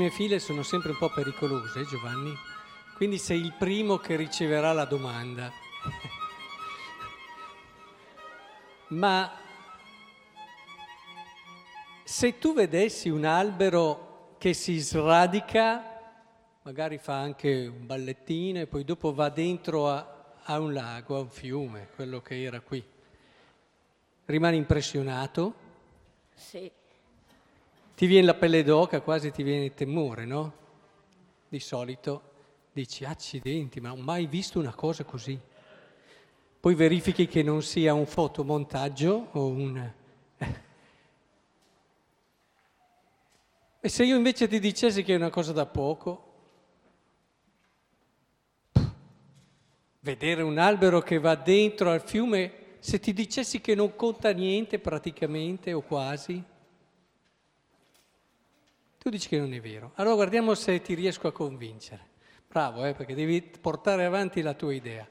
prime file sono sempre un po' pericolose, Giovanni, quindi sei il primo che riceverà la domanda. Ma se tu vedessi un albero che si sradica, magari fa anche un ballettino e poi dopo va dentro a, a un lago, a un fiume, quello che era qui, rimani impressionato? Sì. Ti viene la pelle d'oca, quasi ti viene il temore, no? Di solito dici accidenti, ma ho mai visto una cosa così. Poi verifichi che non sia un fotomontaggio o un... E se io invece ti dicessi che è una cosa da poco, vedere un albero che va dentro al fiume, se ti dicessi che non conta niente praticamente o quasi, tu dici che non è vero. Allora guardiamo se ti riesco a convincere. Bravo, eh, perché devi portare avanti la tua idea.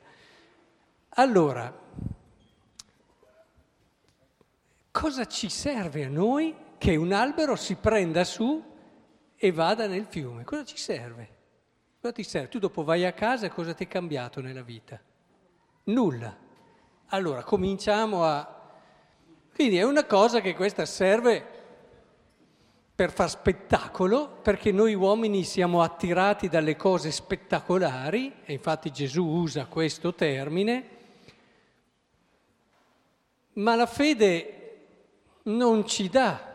Allora, cosa ci serve a noi che un albero si prenda su e vada nel fiume? Cosa ci serve? Cosa ti serve? Tu dopo vai a casa e cosa ti è cambiato nella vita? Nulla. Allora cominciamo a... Quindi è una cosa che questa serve per far spettacolo, perché noi uomini siamo attirati dalle cose spettacolari, e infatti Gesù usa questo termine, ma la fede non ci dà,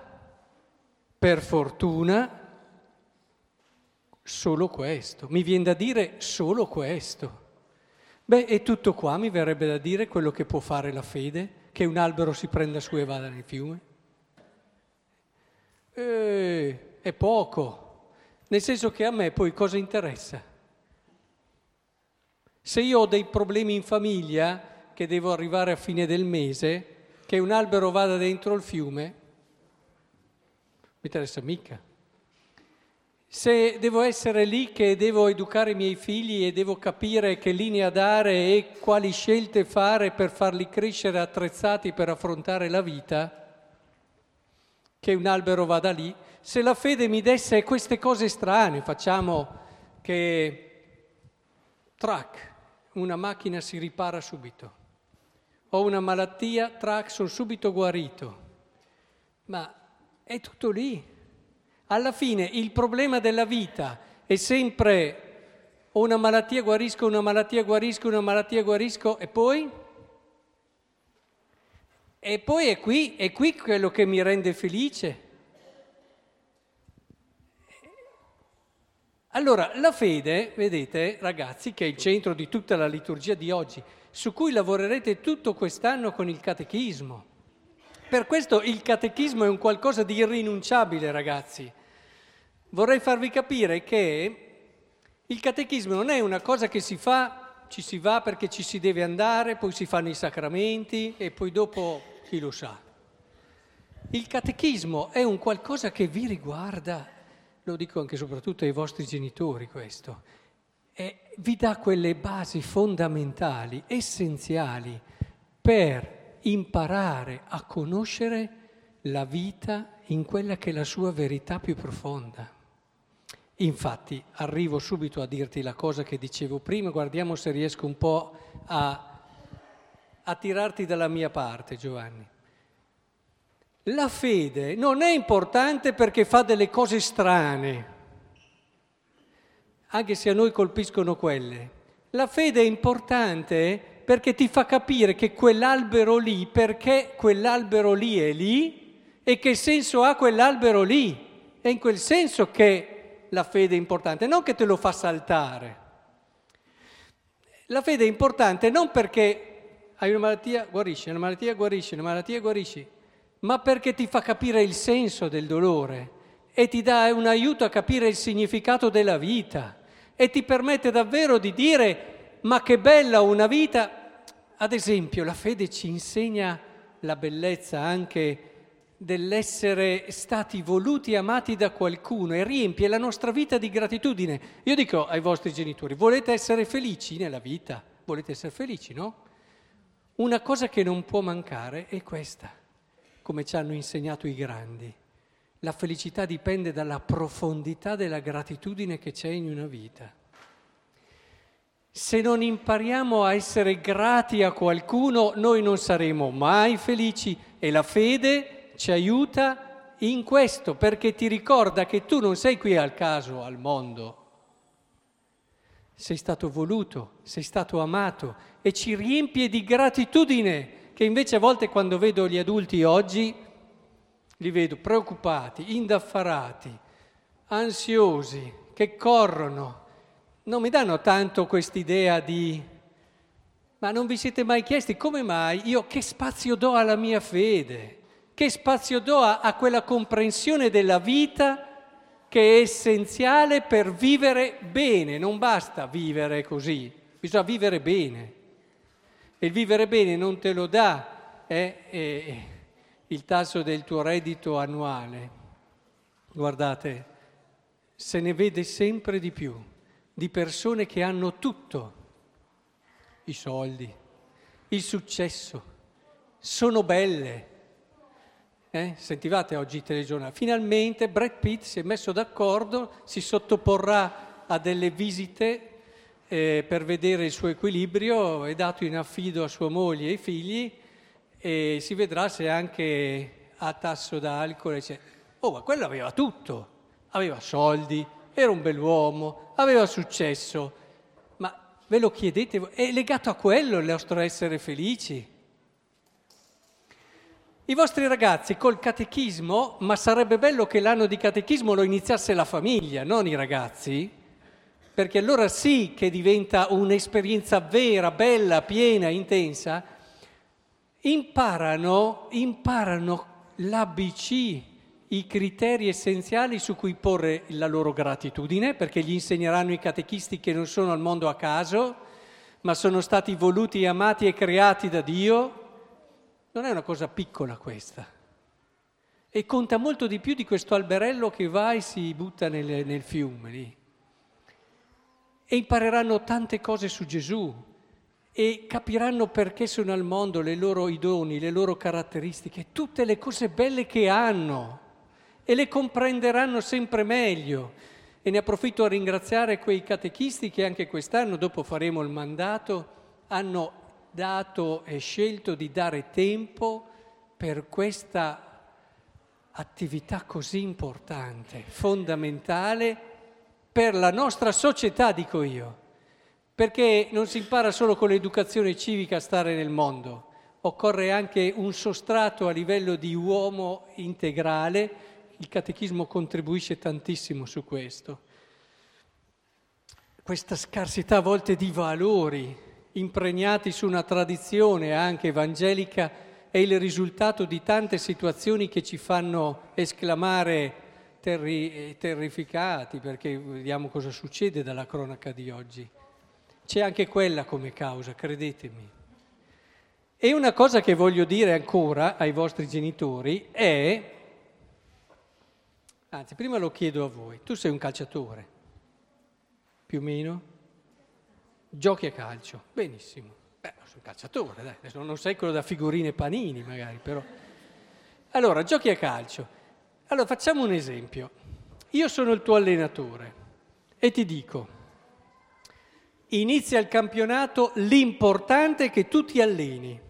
per fortuna, solo questo. Mi viene da dire solo questo. Beh, e tutto qua mi verrebbe da dire quello che può fare la fede, che un albero si prenda su e vada nel fiume eh, è poco, nel senso che a me poi cosa interessa? Se io ho dei problemi in famiglia, che devo arrivare a fine del mese, che un albero vada dentro il fiume, mi interessa mica. Se devo essere lì che devo educare i miei figli e devo capire che linea dare e quali scelte fare per farli crescere attrezzati per affrontare la vita, che un albero vada lì, se la fede mi desse queste cose strane, facciamo che track, una macchina si ripara subito, ho una malattia, track, sono subito guarito, ma è tutto lì. Alla fine il problema della vita è sempre ho una malattia, guarisco, una malattia, guarisco, una malattia, guarisco e poi? E poi è qui, è qui quello che mi rende felice. Allora, la fede, vedete, ragazzi, che è il centro di tutta la liturgia di oggi, su cui lavorerete tutto quest'anno con il catechismo. Per questo il catechismo è un qualcosa di irrinunciabile, ragazzi. Vorrei farvi capire che il catechismo non è una cosa che si fa, ci si va perché ci si deve andare, poi si fanno i sacramenti e poi dopo chi lo sa. Il catechismo è un qualcosa che vi riguarda, lo dico anche e soprattutto ai vostri genitori questo, vi dà quelle basi fondamentali, essenziali per imparare a conoscere la vita in quella che è la sua verità più profonda. Infatti arrivo subito a dirti la cosa che dicevo prima, guardiamo se riesco un po' a a tirarti dalla mia parte, Giovanni. La fede non è importante perché fa delle cose strane, anche se a noi colpiscono quelle. La fede è importante perché ti fa capire che quell'albero lì, perché quell'albero lì è lì e che senso ha quell'albero lì. È in quel senso che la fede è importante, non che te lo fa saltare. La fede è importante non perché hai una malattia, guarisci, una malattia, guarisci, una malattia, guarisci, ma perché ti fa capire il senso del dolore e ti dà un aiuto a capire il significato della vita e ti permette davvero di dire ma che bella una vita. Ad esempio, la fede ci insegna la bellezza anche dell'essere stati voluti e amati da qualcuno e riempie la nostra vita di gratitudine. Io dico ai vostri genitori, volete essere felici nella vita? Volete essere felici, no? Una cosa che non può mancare è questa, come ci hanno insegnato i grandi. La felicità dipende dalla profondità della gratitudine che c'è in una vita. Se non impariamo a essere grati a qualcuno, noi non saremo mai felici e la fede ci aiuta in questo perché ti ricorda che tu non sei qui al caso, al mondo. Sei stato voluto, sei stato amato e ci riempie di gratitudine che invece a volte quando vedo gli adulti oggi li vedo preoccupati, indaffarati, ansiosi, che corrono. Non mi danno tanto quest'idea di, ma non vi siete mai chiesti come mai io che spazio do alla mia fede, che spazio do a, a quella comprensione della vita che è essenziale per vivere bene, non basta vivere così, bisogna vivere bene. E il vivere bene non te lo dà eh, eh, il tasso del tuo reddito annuale. Guardate, se ne vede sempre di più di persone che hanno tutto, i soldi, il successo, sono belle. Eh? Sentivate oggi il telegiornale, finalmente Brad Pitt si è messo d'accordo, si sottoporrà a delle visite eh, per vedere il suo equilibrio, è dato in affido a sua moglie e ai figli e si vedrà se anche ha tasso d'alcol. Oh, ma quello aveva tutto, aveva soldi, era un bell'uomo, aveva successo, ma ve lo chiedete, è legato a quello il nostro essere felici? I vostri ragazzi col catechismo, ma sarebbe bello che l'anno di catechismo lo iniziasse la famiglia, non i ragazzi, perché allora sì che diventa un'esperienza vera, bella, piena, intensa, imparano, imparano l'ABC i criteri essenziali su cui porre la loro gratitudine, perché gli insegneranno i catechisti che non sono al mondo a caso, ma sono stati voluti, amati e creati da Dio. Non è una cosa piccola questa. E conta molto di più di questo alberello che va e si butta nel, nel fiume lì. E impareranno tante cose su Gesù e capiranno perché sono al mondo, le loro idoni, le loro caratteristiche, tutte le cose belle che hanno e le comprenderanno sempre meglio. E ne approfitto a ringraziare quei catechisti che anche quest'anno, dopo faremo il mandato, hanno dato e scelto di dare tempo per questa attività così importante, fondamentale per la nostra società, dico io, perché non si impara solo con l'educazione civica a stare nel mondo, occorre anche un sostrato a livello di uomo integrale. Il catechismo contribuisce tantissimo su questo. Questa scarsità a volte di valori impregnati su una tradizione anche evangelica è il risultato di tante situazioni che ci fanno esclamare terri- terrificati perché vediamo cosa succede dalla cronaca di oggi. C'è anche quella come causa, credetemi. E una cosa che voglio dire ancora ai vostri genitori è Anzi, prima lo chiedo a voi. Tu sei un calciatore, più o meno? Giochi a calcio, benissimo. Beh, sono un calciatore, dai. Non sei quello da figurine panini magari, però. Allora, giochi a calcio. Allora, facciamo un esempio. Io sono il tuo allenatore e ti dico, inizia il campionato, l'importante è che tu ti alleni.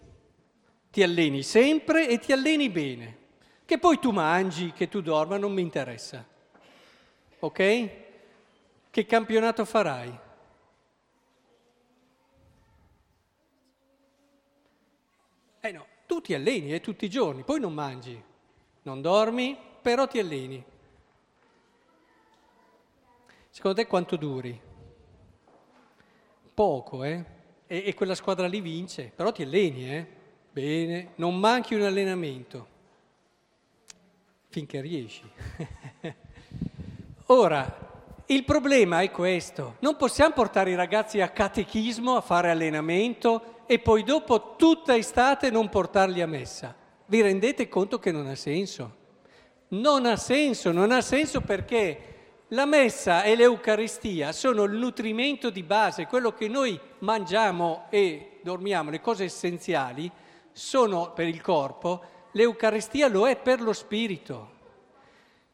Ti alleni sempre e ti alleni bene. Che poi tu mangi, che tu dorma, non mi interessa. Ok? Che campionato farai? Eh no, tu ti alleni eh, tutti i giorni, poi non mangi, non dormi, però ti alleni. Secondo te quanto duri? Poco, eh? E, e quella squadra lì vince, però ti alleni, eh? Bene, non manchi un allenamento finché riesci. Ora, il problema è questo, non possiamo portare i ragazzi a catechismo, a fare allenamento e poi dopo tutta estate non portarli a messa. Vi rendete conto che non ha senso? Non ha senso, non ha senso perché la messa e l'Eucaristia sono il nutrimento di base, quello che noi mangiamo e dormiamo, le cose essenziali sono per il corpo, l'Eucaristia lo è per lo spirito.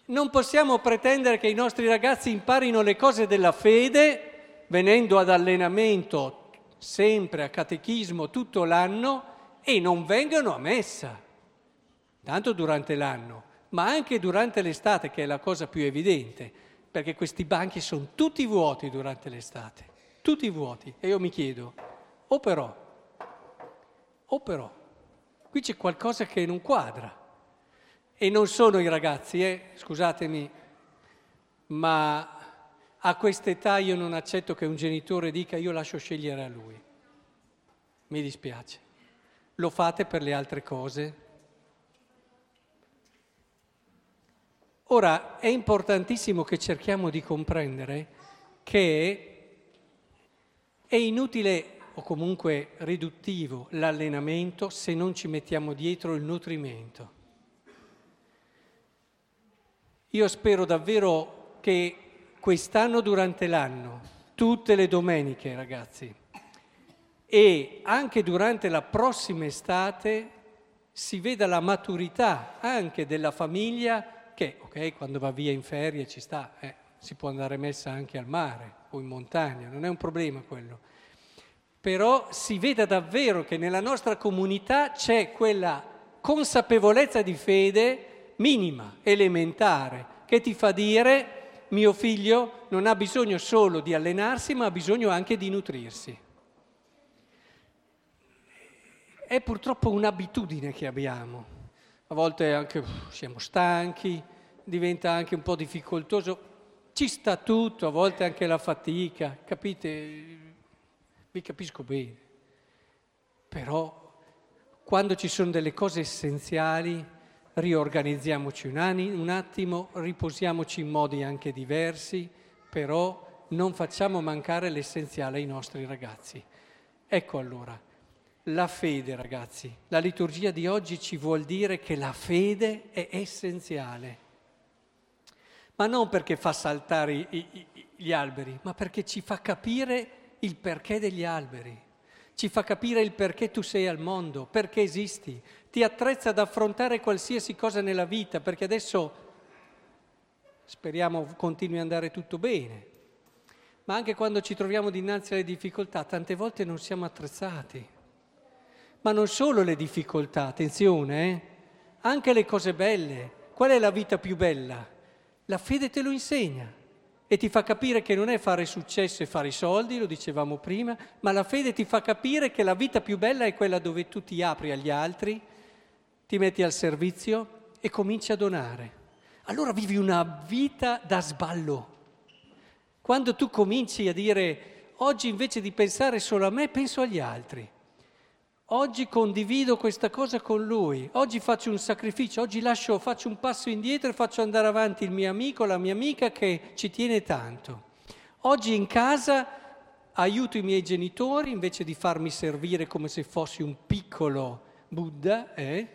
Non possiamo pretendere che i nostri ragazzi imparino le cose della fede venendo ad allenamento sempre a catechismo tutto l'anno e non vengano a messa, tanto durante l'anno, ma anche durante l'estate, che è la cosa più evidente, perché questi banchi sono tutti vuoti durante l'estate, tutti vuoti. E io mi chiedo, o però, o però, qui c'è qualcosa che non quadra. E non sono i ragazzi, eh, scusatemi, ma a quest'età io non accetto che un genitore dica io lascio scegliere a lui. Mi dispiace. Lo fate per le altre cose? Ora, è importantissimo che cerchiamo di comprendere che è inutile o comunque riduttivo l'allenamento se non ci mettiamo dietro il nutrimento. Io spero davvero che quest'anno durante l'anno, tutte le domeniche ragazzi, e anche durante la prossima estate si veda la maturità anche della famiglia che, ok, quando va via in ferie ci sta, eh, si può andare messa anche al mare o in montagna, non è un problema quello. Però si veda davvero che nella nostra comunità c'è quella consapevolezza di fede minima, elementare, che ti fa dire mio figlio non ha bisogno solo di allenarsi, ma ha bisogno anche di nutrirsi. È purtroppo un'abitudine che abbiamo. A volte anche siamo stanchi, diventa anche un po' difficoltoso. Ci sta tutto, a volte anche la fatica, capite? Vi capisco bene. Però quando ci sono delle cose essenziali, riorganizziamoci un, anni, un attimo, riposiamoci in modi anche diversi, però non facciamo mancare l'essenziale ai nostri ragazzi. Ecco allora, la fede ragazzi, la liturgia di oggi ci vuol dire che la fede è essenziale, ma non perché fa saltare i, i, gli alberi, ma perché ci fa capire il perché degli alberi ci fa capire il perché tu sei al mondo, perché esisti, ti attrezza ad affrontare qualsiasi cosa nella vita, perché adesso speriamo continui ad andare tutto bene, ma anche quando ci troviamo dinanzi alle difficoltà, tante volte non siamo attrezzati. Ma non solo le difficoltà, attenzione, eh? anche le cose belle. Qual è la vita più bella? La fede te lo insegna e ti fa capire che non è fare successo e fare i soldi, lo dicevamo prima, ma la fede ti fa capire che la vita più bella è quella dove tu ti apri agli altri, ti metti al servizio e cominci a donare. Allora vivi una vita da sballo. Quando tu cominci a dire oggi invece di pensare solo a me, penso agli altri. Oggi condivido questa cosa con lui, oggi faccio un sacrificio, oggi lascio, faccio un passo indietro e faccio andare avanti il mio amico, la mia amica che ci tiene tanto. Oggi in casa aiuto i miei genitori invece di farmi servire come se fossi un piccolo Buddha eh,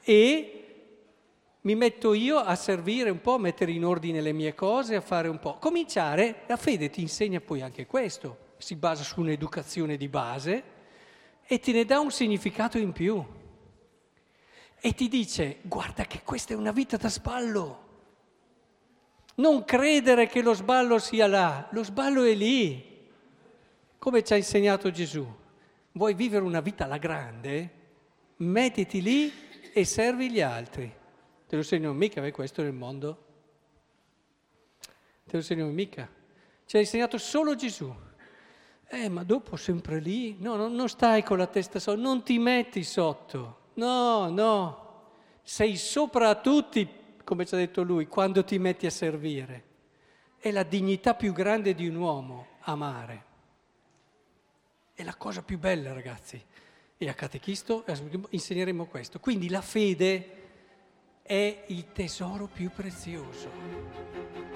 e mi metto io a servire un po', a mettere in ordine le mie cose, a fare un po'. Cominciare, la fede ti insegna poi anche questo, si basa su un'educazione di base e te ne dà un significato in più. E ti dice, guarda che questa è una vita da sballo. Non credere che lo sballo sia là, lo sballo è lì. Come ci ha insegnato Gesù. Vuoi vivere una vita alla grande? Mettiti lì e servi gli altri. Te lo insegno mica, avere questo nel mondo. Te lo insegno mica. Ci ha insegnato solo Gesù. Eh, ma dopo sempre lì? No, no non stai con la testa sotto, non ti metti sotto. No, no. Sei sopra a tutti, come ci ha detto lui, quando ti metti a servire. È la dignità più grande di un uomo, amare. È la cosa più bella, ragazzi. E a Catechisto insegneremo questo. Quindi la fede è il tesoro più prezioso.